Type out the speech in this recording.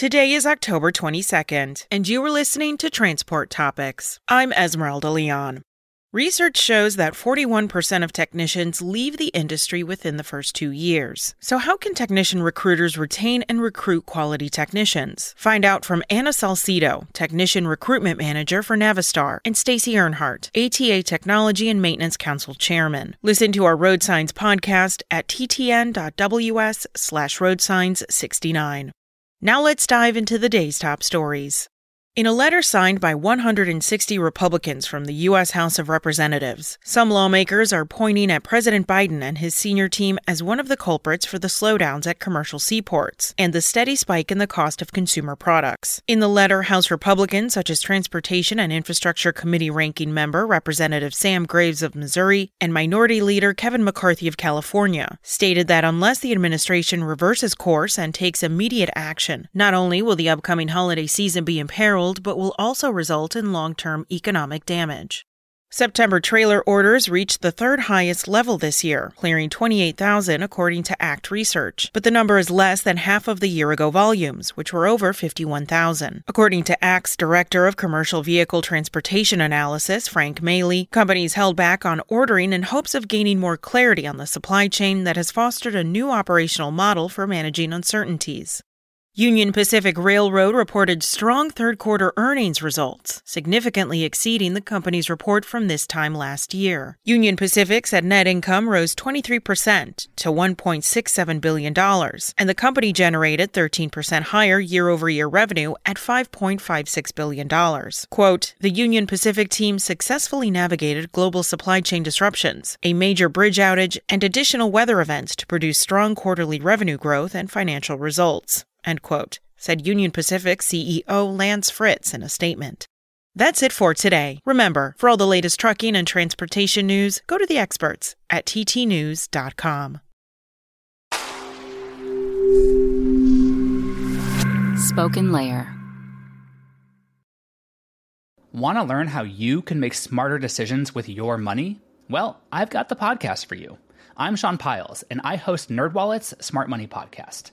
Today is October 22nd, and you are listening to Transport Topics. I'm Esmeralda Leon. Research shows that 41% of technicians leave the industry within the first two years. So, how can technician recruiters retain and recruit quality technicians? Find out from Anna Salcido, Technician Recruitment Manager for Navistar, and Stacy Earnhardt, ATA Technology and Maintenance Council Chairman. Listen to our Road Signs podcast at ttn.ws slash roadsigns69. Now let's dive into the day's top stories. In a letter signed by 160 Republicans from the U.S. House of Representatives, some lawmakers are pointing at President Biden and his senior team as one of the culprits for the slowdowns at commercial seaports and the steady spike in the cost of consumer products. In the letter, House Republicans, such as Transportation and Infrastructure Committee ranking member Representative Sam Graves of Missouri and Minority Leader Kevin McCarthy of California, stated that unless the administration reverses course and takes immediate action, not only will the upcoming holiday season be imperiled, but will also result in long term economic damage. September trailer orders reached the third highest level this year, clearing 28,000 according to ACT Research, but the number is less than half of the year ago volumes, which were over 51,000. According to ACT's Director of Commercial Vehicle Transportation Analysis, Frank Maley, companies held back on ordering in hopes of gaining more clarity on the supply chain that has fostered a new operational model for managing uncertainties. Union Pacific Railroad reported strong third quarter earnings results, significantly exceeding the company's report from this time last year. Union Pacific said net income rose 23% to $1.67 billion, and the company generated 13% higher year over year revenue at $5.56 billion. Quote The Union Pacific team successfully navigated global supply chain disruptions, a major bridge outage, and additional weather events to produce strong quarterly revenue growth and financial results end quote, said Union Pacific CEO Lance Fritz in a statement. That's it for today. Remember, for all the latest trucking and transportation news, go to the experts at ttnews.com. Spoken Layer. Want to learn how you can make smarter decisions with your money? Well, I've got the podcast for you. I'm Sean Pyles, and I host NerdWallet's Smart Money Podcast.